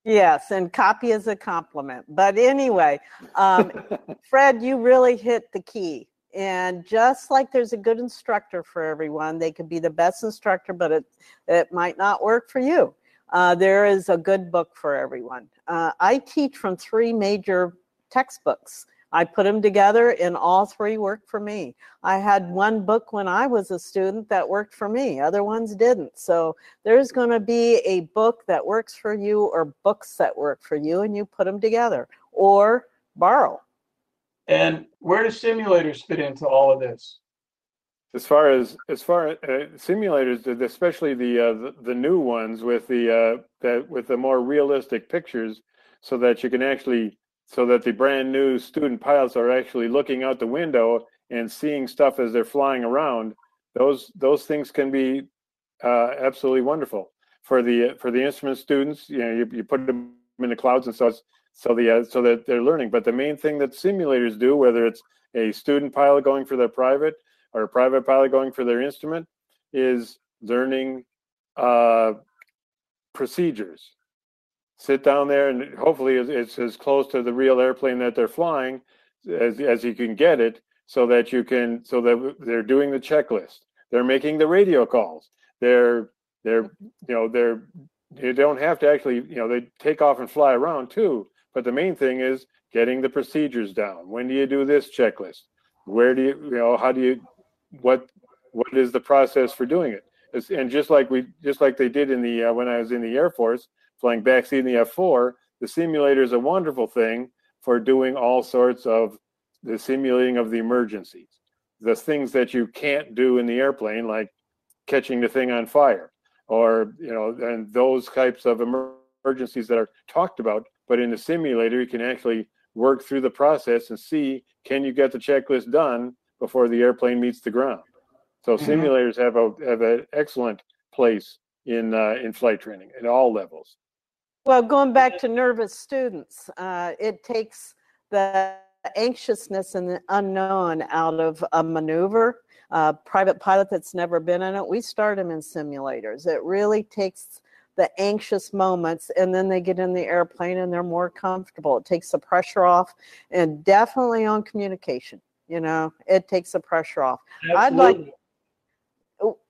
Yes, and copy is a compliment. But anyway, um, Fred, you really hit the key. And just like there's a good instructor for everyone, they could be the best instructor, but it it might not work for you. Uh, there is a good book for everyone. Uh, I teach from three major textbooks. I put them together and all three work for me. I had one book when I was a student that worked for me, other ones didn't. So there's going to be a book that works for you or books that work for you, and you put them together or borrow. And where do simulators fit into all of this? as far as as far as uh, simulators, especially the, uh, the, the new ones with the uh, that with the more realistic pictures, so that you can actually so that the brand new student pilots are actually looking out the window and seeing stuff as they're flying around. Those those things can be uh, absolutely wonderful for the for the instrument students. You know, you, you put them in the clouds and so it's, so the uh, so that they're learning. But the main thing that simulators do, whether it's a student pilot going for their private or a private pilot going for their instrument is learning uh, procedures. Sit down there and hopefully it's, as close to the real airplane that they're flying as, as you can get it so that you can so that they're doing the checklist. They're making the radio calls. They're they're you know they're you don't have to actually you know they take off and fly around too but the main thing is getting the procedures down. When do you do this checklist? Where do you you know how do you what what is the process for doing it? It's, and just like we just like they did in the uh, when I was in the Air Force flying backseat in the F4, the simulator is a wonderful thing for doing all sorts of the simulating of the emergencies, the things that you can't do in the airplane, like catching the thing on fire, or you know, and those types of emergencies that are talked about. But in the simulator, you can actually work through the process and see can you get the checklist done before the airplane meets the ground. So mm-hmm. simulators have a have an excellent place in uh, in flight training at all levels. Well, going back to nervous students, uh, it takes the anxiousness and the unknown out of a maneuver. Uh, private pilot that's never been in it, we start them in simulators. It really takes the anxious moments and then they get in the airplane and they're more comfortable. It takes the pressure off and definitely on communication you know it takes the pressure off Absolutely. i'd like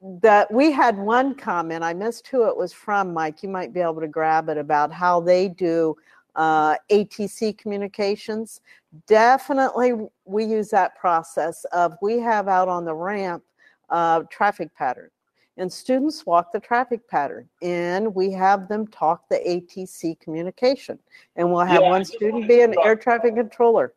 that we had one comment i missed who it was from mike you might be able to grab it about how they do uh, atc communications definitely we use that process of we have out on the ramp uh, traffic pattern. And students walk the traffic pattern, and we have them talk the ATC communication. And we'll have Yeah, one student be an air traffic controller.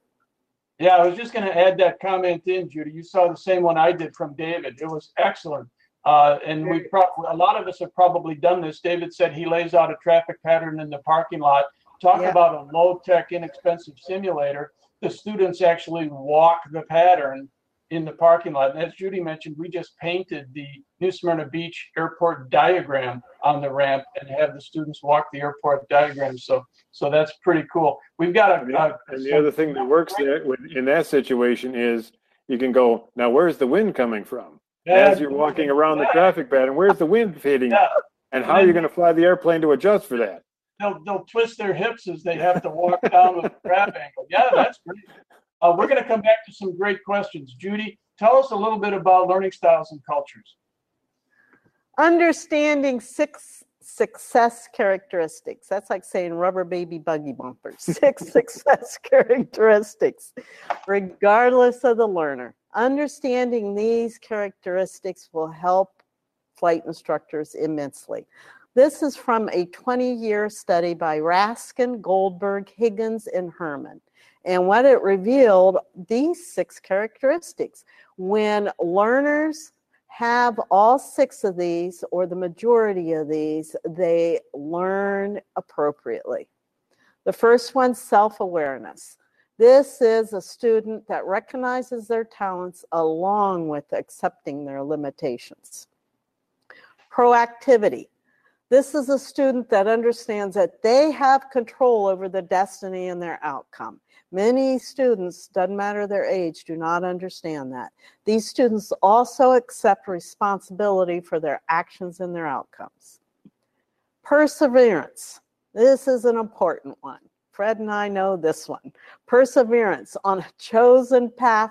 Yeah, I was just going to add that comment in, Judy. You saw the same one I did from David. It was excellent. Uh, and we pro- a lot of us have probably done this. David said he lays out a traffic pattern in the parking lot. Talk Yeah. about a low tech, inexpensive simulator. The students actually walk the pattern in the parking lot. And as Judy mentioned, we just painted the New Smyrna Beach airport diagram on the ramp and have the students walk the airport diagram. So, so that's pretty cool. We've got And a, the, a and the other thing that works there in that situation is you can go, now where's the wind coming from? As you're walking around the traffic pattern, where's the wind hitting? Yeah. And how are you going to fly the airplane to adjust for that? they'll they'll twist their hips as they have to walk down with a crab angle. Yeah, that's great. Uh, we're going to come back to some great questions. Judy, tell us a little bit about learning styles and cultures. Understanding six success characteristics. That's like saying rubber baby buggy bumpers. Six success characteristics, regardless of the learner. Understanding these characteristics will help flight instructors immensely. This is from a 20 year study by Raskind, Goldberg, Higgins, and Herman. And what it revealed these six characteristics. When learners have all six of these or the majority of these, they learn appropriately. The first one, self awareness. This is a student that recognizes their talents along with accepting their limitations. Proactivity. This is a student that understands that they have control over the destiny and their outcome. Many students, doesn't matter their age, do not understand that. These students also accept responsibility for their actions and their outcomes. Perseverance. This is an important one. Fred and I know this one. Perseverance on a chosen path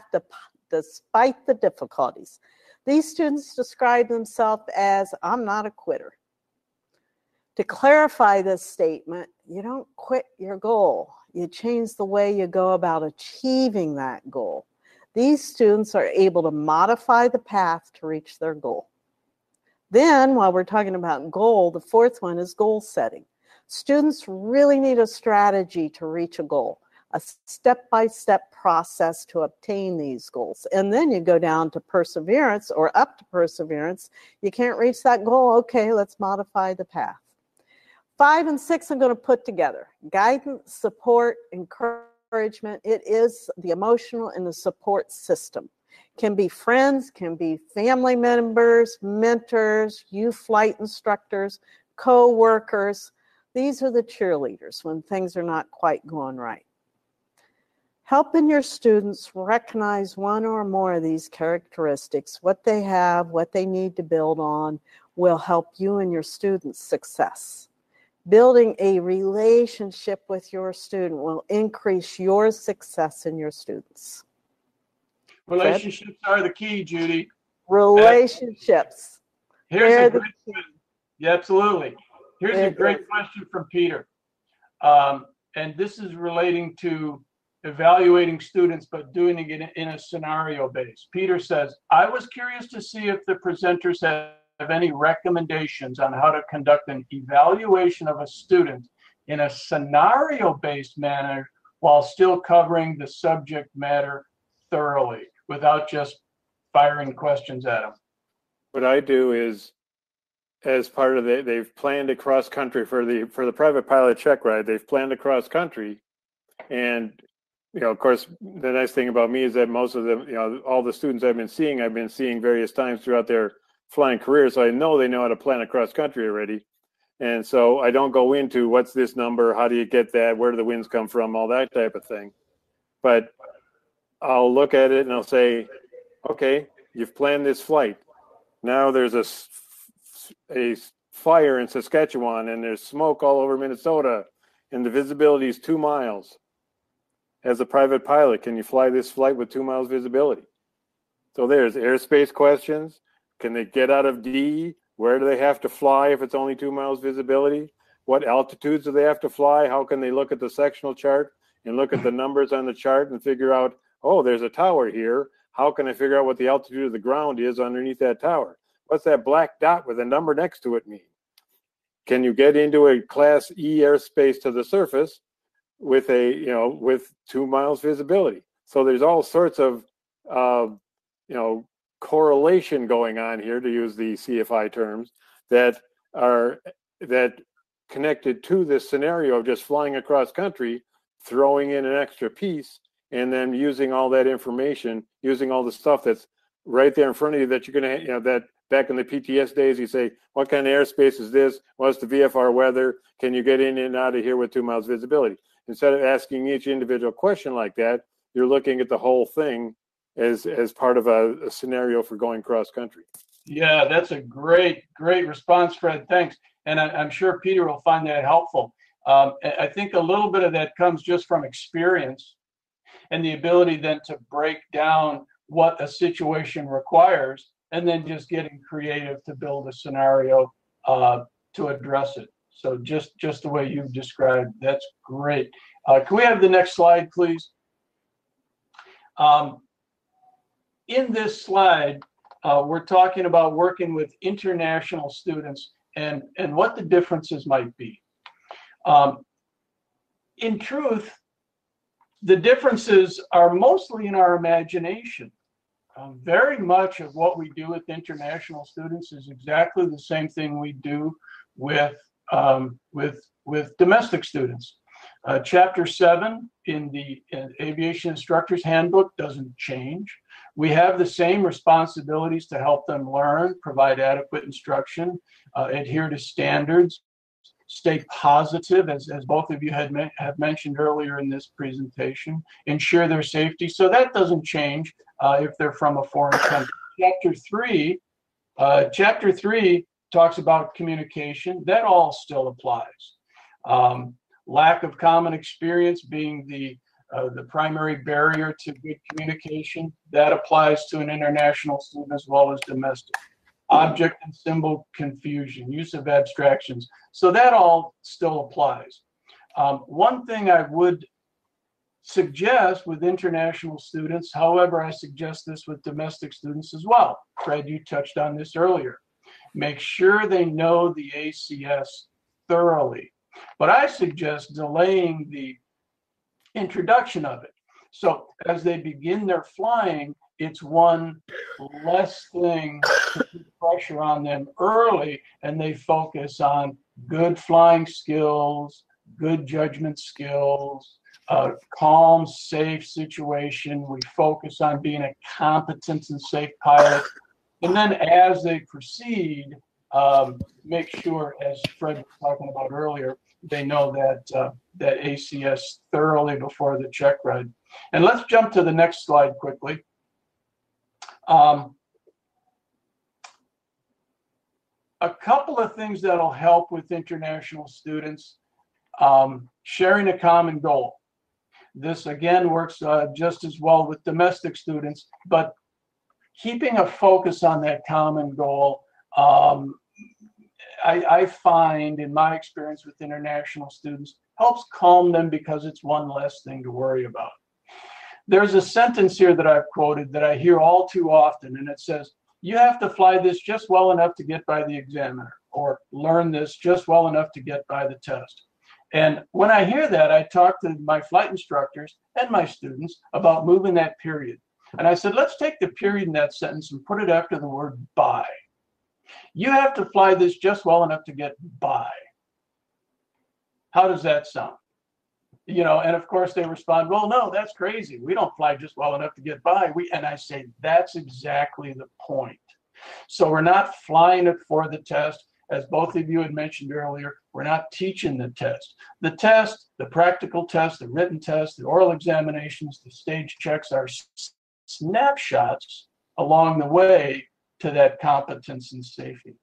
despite the difficulties. These students describe themselves as I'm not a quitter. To clarify this statement, you don't quit your goal. You change the way you go about achieving that goal. These students are able to modify the path to reach their goal. Then, while we're talking about goal, the fourth one is goal setting. Students really need a strategy to reach a goal, a step by step process to obtain these goals. And then you go down to perseverance or up to perseverance. You can't reach that goal. Okay, let's modify the path. Five and six, I'm going to put together guidance, support, encouragement. It is the emotional and the support system. Can be friends, can be family members, mentors, you flight instructors, co workers. These are the cheerleaders when things are not quite going right. Helping your students recognize one or more of these characteristics, what they have, what they need to build on, will help you and your students' success. Building a relationship with your student will increase your success in your students. Relationships are the key, Judy. Relationships. Here's They're a the great question. Yeah, absolutely. Here's They're a great the- question from Peter. Um, and this is relating to evaluating students, but doing it in, a- in a scenario base. Peter says, I was curious to see if the presenters have, any recommendations on how to conduct an evaluation of a student in a scenario based manner while still covering the subject matter thoroughly without just firing questions at them. What I do is, as part of the, they've planned a cross country for the for the private pilot check ride. They've planned a cross country, and you know, of course, the nice thing about me is that most of them, you know, all the students I've been seeing, I've been seeing various times throughout their flying career, so I know they know how to plan across country already. And so I don't go into what's this number, how do you get that, where do the winds come from, all that type of thing. But I'll look at it and I'll say, okay, you've planned this flight. Now there's a, a fire in Saskatchewan and there's smoke all over Minnesota and the visibility is two miles. As a private pilot, can you fly this flight with two miles visibility? So there's airspace questions. Can they get out of D? Where do they have to fly if it's only two miles visibility? What altitudes do they have to fly? How can they look at the sectional chart and look at the numbers on the chart and figure out, oh, there's a tower here. how can I figure out what the altitude of the ground is underneath that tower? What's that black dot with a number next to it mean? Can you get into a class E airspace to the surface with a, you know, with two miles visibility? So there's all sorts of, uh, you know, correlation going on here, to use the CFI terms, that are that connected to this scenario of just flying across country, throwing in an extra piece, and then using all that information, using all the stuff that's right there in front of you that you're going to, you know, that back in the PTS days, you say, what kind of airspace is this? What's the VFR weather? Can you get in and out of here with two miles visibility? Instead of asking each individual question like that, you're looking at the whole thing as as part of a, a scenario for going cross country. Yeah, that's a great, great response, Fred. Thanks. And I, am sure Peter will find that helpful. Um, I think a little bit of that comes just from experience and the ability then to break down what a situation requires and then just getting creative to build a scenario uh, to address it. So just just the way you've described, that's great. Uh, can we have the next slide, please? Um, in this slide, uh, we're talking about working with international students and, and what the differences might be. Um, in truth, the differences are mostly in our imagination. Um, very much of what we do with international students is exactly the same thing we do with um, with with domestic students. Uh, chapter seven in the in Aviation Instructors Handbook doesn't change. We have the same responsibilities to help them learn, provide adequate instruction, uh, adhere to standards, stay positive, as, as both of you had me- have mentioned earlier in this presentation, ensure their safety. So that doesn't change uh, if they're from a foreign country. Chapter three, uh, chapter three talks about communication. That all still applies. Um, lack of common experience being the uh, the primary barrier to good communication. That applies to an international student as well as domestic. Object and symbol confusion, use of abstractions. So that all still applies. Um, one thing I would suggest with international students, however, I suggest this with domestic students as well. Fred, you touched on this earlier. Make sure they know the ACS thoroughly. But I suggest delaying the introduction of it. So as they begin their flying, it's one less thing to put pressure on them early, and they focus on good flying skills, good judgment skills, a calm, safe situation. We focus on being a competent and safe pilot. And then as they proceed, um, make sure, as Fred was talking about earlier, they know that uh, that ACS thoroughly before the check ride. And let's jump to the next slide quickly. Um, a couple of things that'll help with international students, um, sharing a common goal. This again works uh, just as well with domestic students, but keeping a focus on that common goal um, I, I find in my experience with international students helps calm them because it's one less thing to worry about. There's a sentence here that I've quoted that I hear all too often, and it says, You have to fly this just well enough to get by the examiner, or learn this just well enough to get by the test. And when I hear that, I talk to my flight instructors and my students about moving that period. And I said, let's take the period in that sentence and put it after the word by. You have to fly this just well enough to get by. How does that sound? You know, and of course they respond, well, no, that's crazy. We don't fly just well enough to get by. We and I say that's exactly the point. So we're not flying it for the test. As both of you had mentioned earlier, we're not teaching the test. The test, the practical test, the written test, the oral examinations, the stage checks are snapshots along the way to that competence and safety.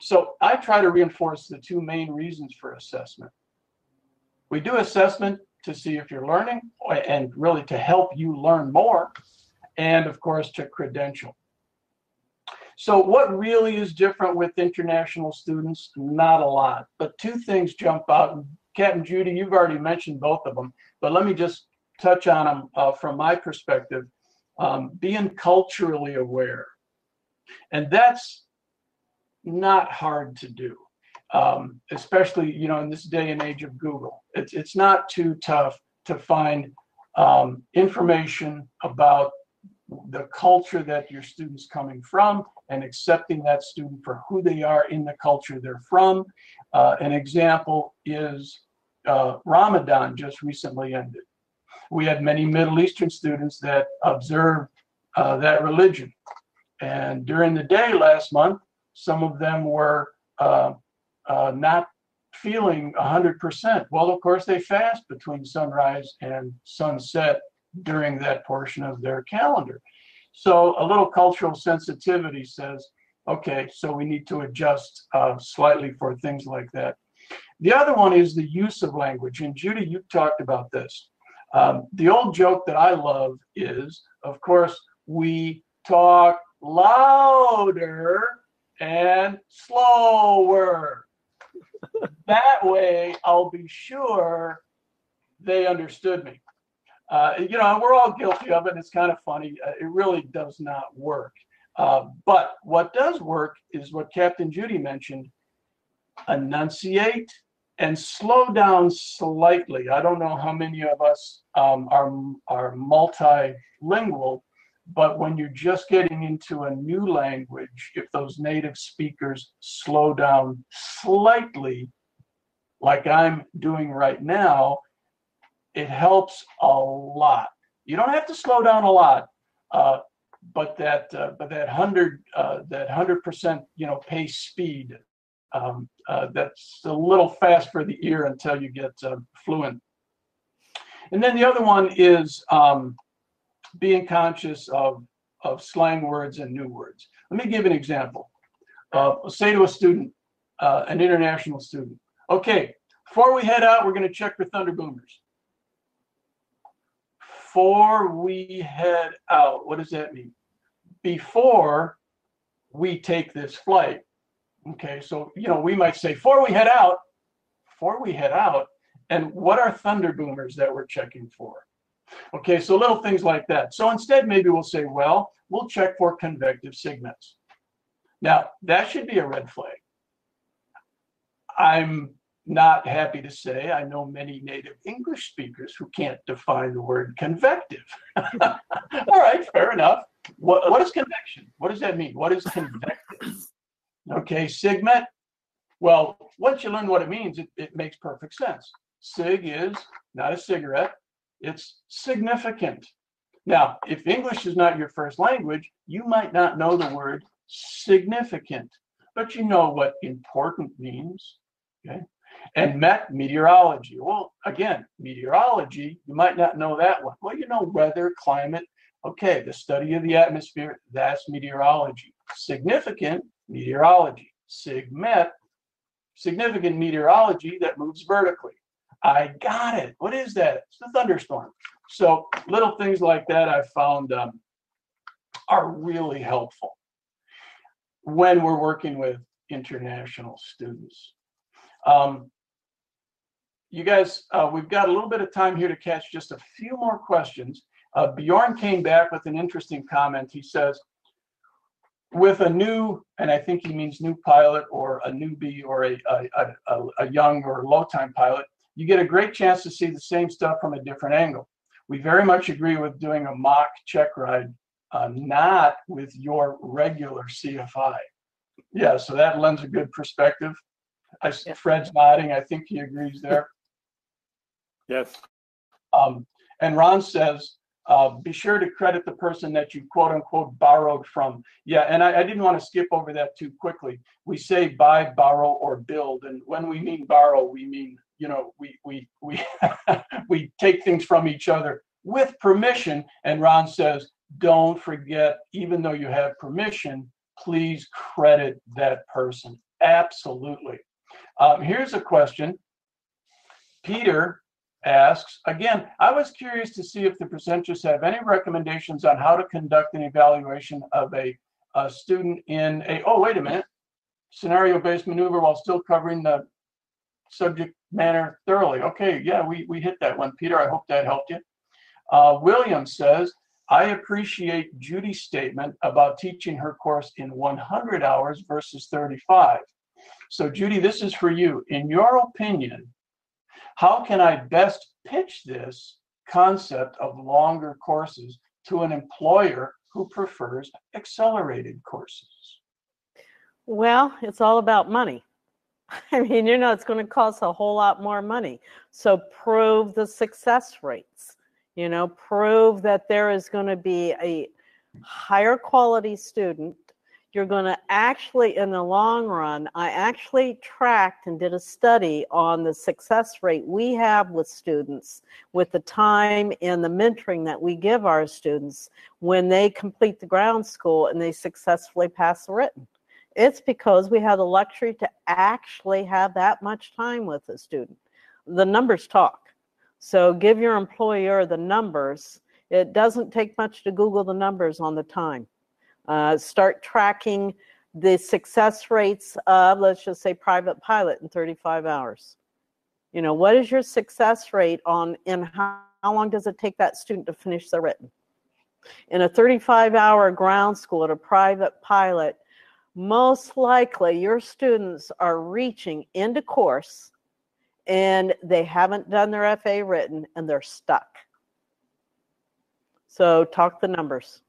So I try to reinforce the two main reasons for assessment. We do assessment to see if you're learning and really to help you learn more, and of course to credential. So what really is different with international students? Not a lot, but two things jump out. Captain Judy, you've already mentioned both of them, but let me just touch on them uh, from my perspective. um, being culturally aware. And that's not hard to do, um, especially, you know, in this day and age of Google. It's, it's not too tough to find um, information about the culture that your student's coming from and accepting that student for who they are in the culture they're from. Uh, an example is uh, Ramadan just recently ended. We had many Middle Eastern students that observed uh, that religion. And during the day last month, some of them were uh, uh, not feeling 100%. Well, of course, they fast between sunrise and sunset during that portion of their calendar. So a little cultural sensitivity says, okay, so we need to adjust uh, slightly for things like that. The other one is the use of language. And Judy, you talked about this. Um, the old joke that I love is, of course, we talk louder and slower. that way, I'll be sure they understood me. Uh, you know, we're all guilty of it. And It's kind of funny. Uh, it really does not work. Uh, but what does work is what Captain Judy mentioned enunciate and slow down slightly. I don't know how many of us um, are, are multilingual, but when you're just getting into a new language, if those native speakers slow down slightly, like I'm doing right now, it helps a lot. You don't have to slow down a lot, uh, but that uh, but that hundred uh, that hundred percent you know pace speed um, uh, that's a little fast for the ear until you get uh, fluent. And then the other one is um, being conscious of of slang words and new words. Let me give an example. Uh, say to a student, an international student, okay, before we head out, we're going to check for thunder boomers before we head out. What does that mean? Before we take this flight. Okay, so you know, we might say before we head out, before we head out, and what are thunder boomers that we're checking for? Okay, so little things like that. So instead, maybe we'll say, well, we'll check for convective sigmets. Now, that should be a red flag. I'm not happy to say I know many native English speakers who can't define the word convective. All right, fair enough. What, what is convection? What does that mean? What is convective? Okay, sigmet. Well, once you learn what it means, it, it makes perfect sense. Sig is not a cigarette, it's significant. Now, if English is not your first language, you might not know the word significant, but you know what important means. Okay and met meteorology. Well, again, meteorology, you might not know that one. Well, you know weather, climate. Okay, the study of the atmosphere, that's meteorology. Significant meteorology. Sigmet, significant meteorology that moves vertically. I got it. What is that? It's the thunderstorm. So little things like that I found um, are really helpful when we're working with international students. Um, you guys, uh, we've got a little bit of time here to catch just a few more questions. Uh, Bjorn came back with an interesting comment. He says, with a new, and I think he means new pilot or a newbie or a, a, a, a young or low time pilot, you get a great chance to see the same stuff from a different angle. We very much agree with doing a mock check ride, uh, not with your regular CFI. Yeah, so that lends a good perspective. I, Fred's nodding. I think he agrees there. Yes. Um, and Ron says, uh, be sure to credit the person that you quote unquote borrowed from. Yeah, and I, I, didn't want to skip over that too quickly. We say buy, borrow, or build, and when we mean borrow, we mean you know we we we we take things from each other with permission. And Ron says, don't forget, even though you have permission, please credit that person. Absolutely. Um, here's a question. Peter asks, again, I was curious to see if the presenters have any recommendations on how to conduct an evaluation of a, a student in a, oh, wait a minute, scenario-based maneuver while still covering the subject matter thoroughly. Okay, yeah, we, we hit that one. Peter, I hope that helped you. Uh, William says, I appreciate Judy's statement about teaching her course in 100 hours versus 35. So, Judy, this is for you. In your opinion, how can I best pitch this concept of longer courses to an employer who prefers accelerated courses? Well, it's all about money. I mean, you know, it's going to cost a whole lot more money. So prove the success rates. You know, prove that there is going to be a higher quality student. You're going to actually, in the long run, I actually tracked and did a study on the success rate we have with students, with the time and the mentoring that we give our students when they complete the ground school and they successfully pass the written. It's because we have the luxury to actually have that much time with the student. The numbers talk. So give your employer the numbers. It doesn't take much to Google the numbers on the time. Uh, start tracking the success rates of, let's just say, private pilot in 35 hours. You know, what is your success rate on, and how, how long does it take that student to finish the written? In a 35 hour ground school at a private pilot, most likely your students are reaching into course and they haven't done their FA written and they're stuck. So talk the numbers.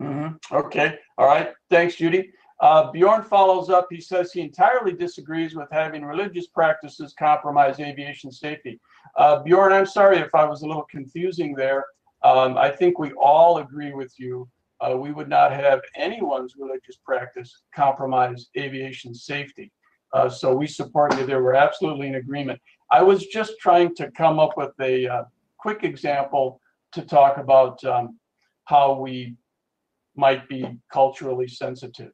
Mm-hmm. Okay. All right. Thanks, Judy. Uh, Bjorn follows up. He says he entirely disagrees with having religious practices compromise aviation safety. Uh, Bjorn, I'm sorry if I was a little confusing there. Um, I think we all agree with you uh, we would not have anyone's religious practice compromise aviation safety. Uh, so we support you there. We're absolutely in agreement. I was just trying to come up with a uh, quick example to talk about um, how we might be culturally sensitive,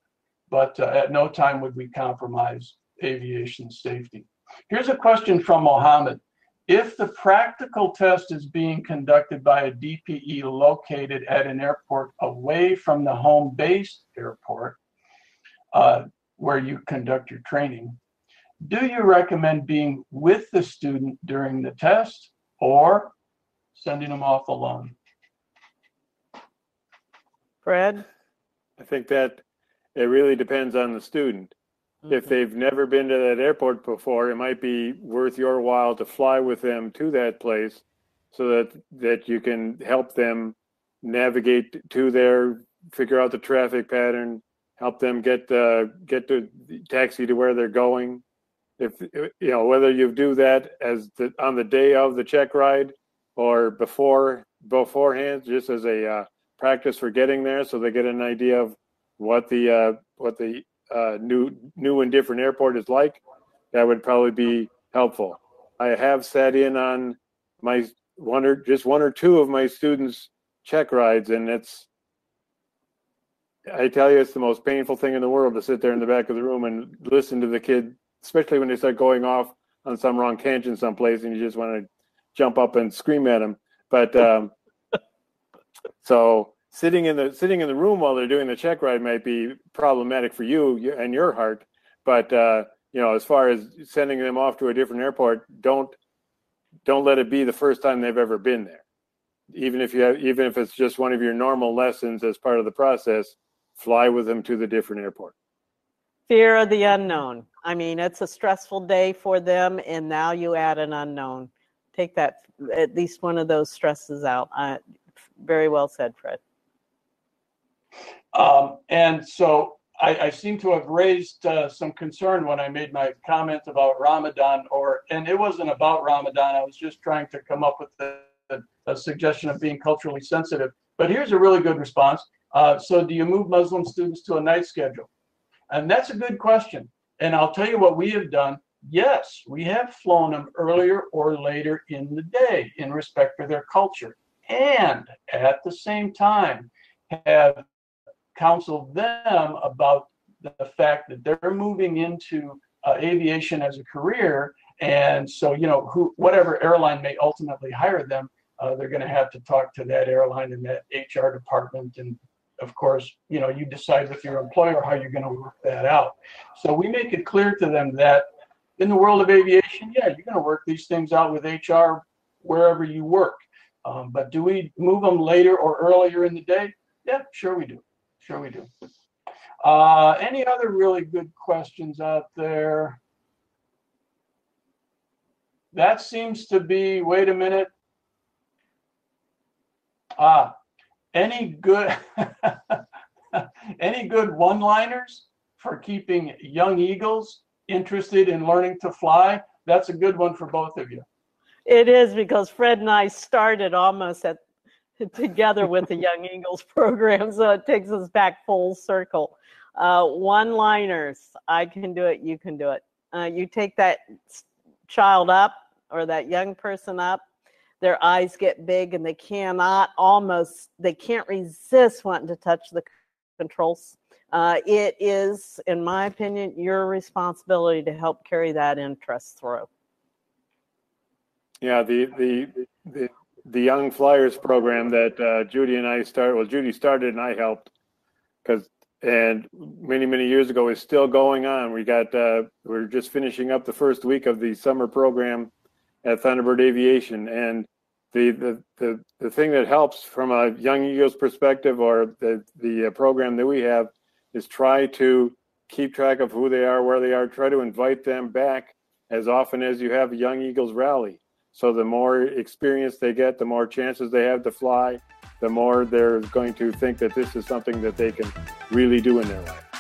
but uh, at no time would we compromise aviation safety. Here's a question from Mohammed. If the practical test is being conducted by a DPE located at an airport away from the home base airport uh, where you conduct your training, do you recommend being with the student during the test or sending them off alone? Fred? I think that it really depends on the student. If they've never been to that airport before, it might be worth your while to fly with them to that place so that that you can help them navigate to there, figure out the traffic pattern, help them get uh, get the taxi to where they're going. If you know whether you do that as the, on the day of the check ride or before beforehand, just as a uh, practice for getting there, so they get an idea of what the uh, what the uh, new new and different airport is like, that would probably be helpful. I have sat in on my one or just one or two of my students' check rides, and it's I tell you, it's the most painful thing in the world to sit there in the back of the room and listen to the kid, especially when they start going off on some wrong tangent someplace, and you just want to jump up and scream at them. But um, so sitting in the sitting in the room while they're doing the check ride might be problematic for you and your heart. But uh, you know as far as sending them off to a different airport don't don't let it be the first time they've ever been there. Even if you have even if it's just one of your normal lessons as part of the process fly with them to the different airport. Fear of the unknown. I mean it's a stressful day for them and now you add an unknown. Take that at least one of those stresses out. Uh, very well said fred um, and so I, I, seem to have raised uh, some concern when I made my comment about Ramadan, or and it wasn't about Ramadan. I was just trying to come up with a, a suggestion of being culturally sensitive. But here's a really good response. Uh, so, do you move Muslim students to a night schedule? And that's a good question. And I'll tell you what we have done. Yes, we have flown them earlier or later in the day in respect for their culture. And at the same time, have counsel them about the fact that they're moving into uh, aviation as a career. And so, you know, who, whatever airline may ultimately hire them, uh, they're going to have to talk to that airline and that HR department. And of course, you know, you decide with your employer how you're going to work that out. So we make it clear to them that in the world of aviation, yeah, you're going to work these things out with HR wherever you work. Um, but do we move them later or earlier in the day? Yeah, sure we do. Sure we do. Uh, any other really good questions out there? That seems to be, wait a minute. Ah, any good, any good one-liners for keeping young eagles interested in learning to fly? That's a good one for both of you. It is because Fred and I started almost at together with the Young Eagles program, so it takes us back full circle. Uh, one-liners, I can do it, you can do it. Uh, you take that child up or that young person up, their eyes get big and they cannot almost, they can't resist wanting to touch the controls. Uh, it is, in my opinion, your responsibility to help carry that interest through. Yeah, the the the, the Young Flyers program that uh, Judy and I started. Well, Judy started and I helped because and many many years ago is still going on. We got uh, we're just finishing up the first week of the summer program at Thunderbird Aviation, and the the the, the thing that helps from a Young Eagles perspective or the the uh, program that we have is try to keep track of who they are, where they are, try to invite them back as often as you have a Young Eagles rally so the more experience they get, the more chances they have to fly, the more they're going to think that this is something that they can really do in their life.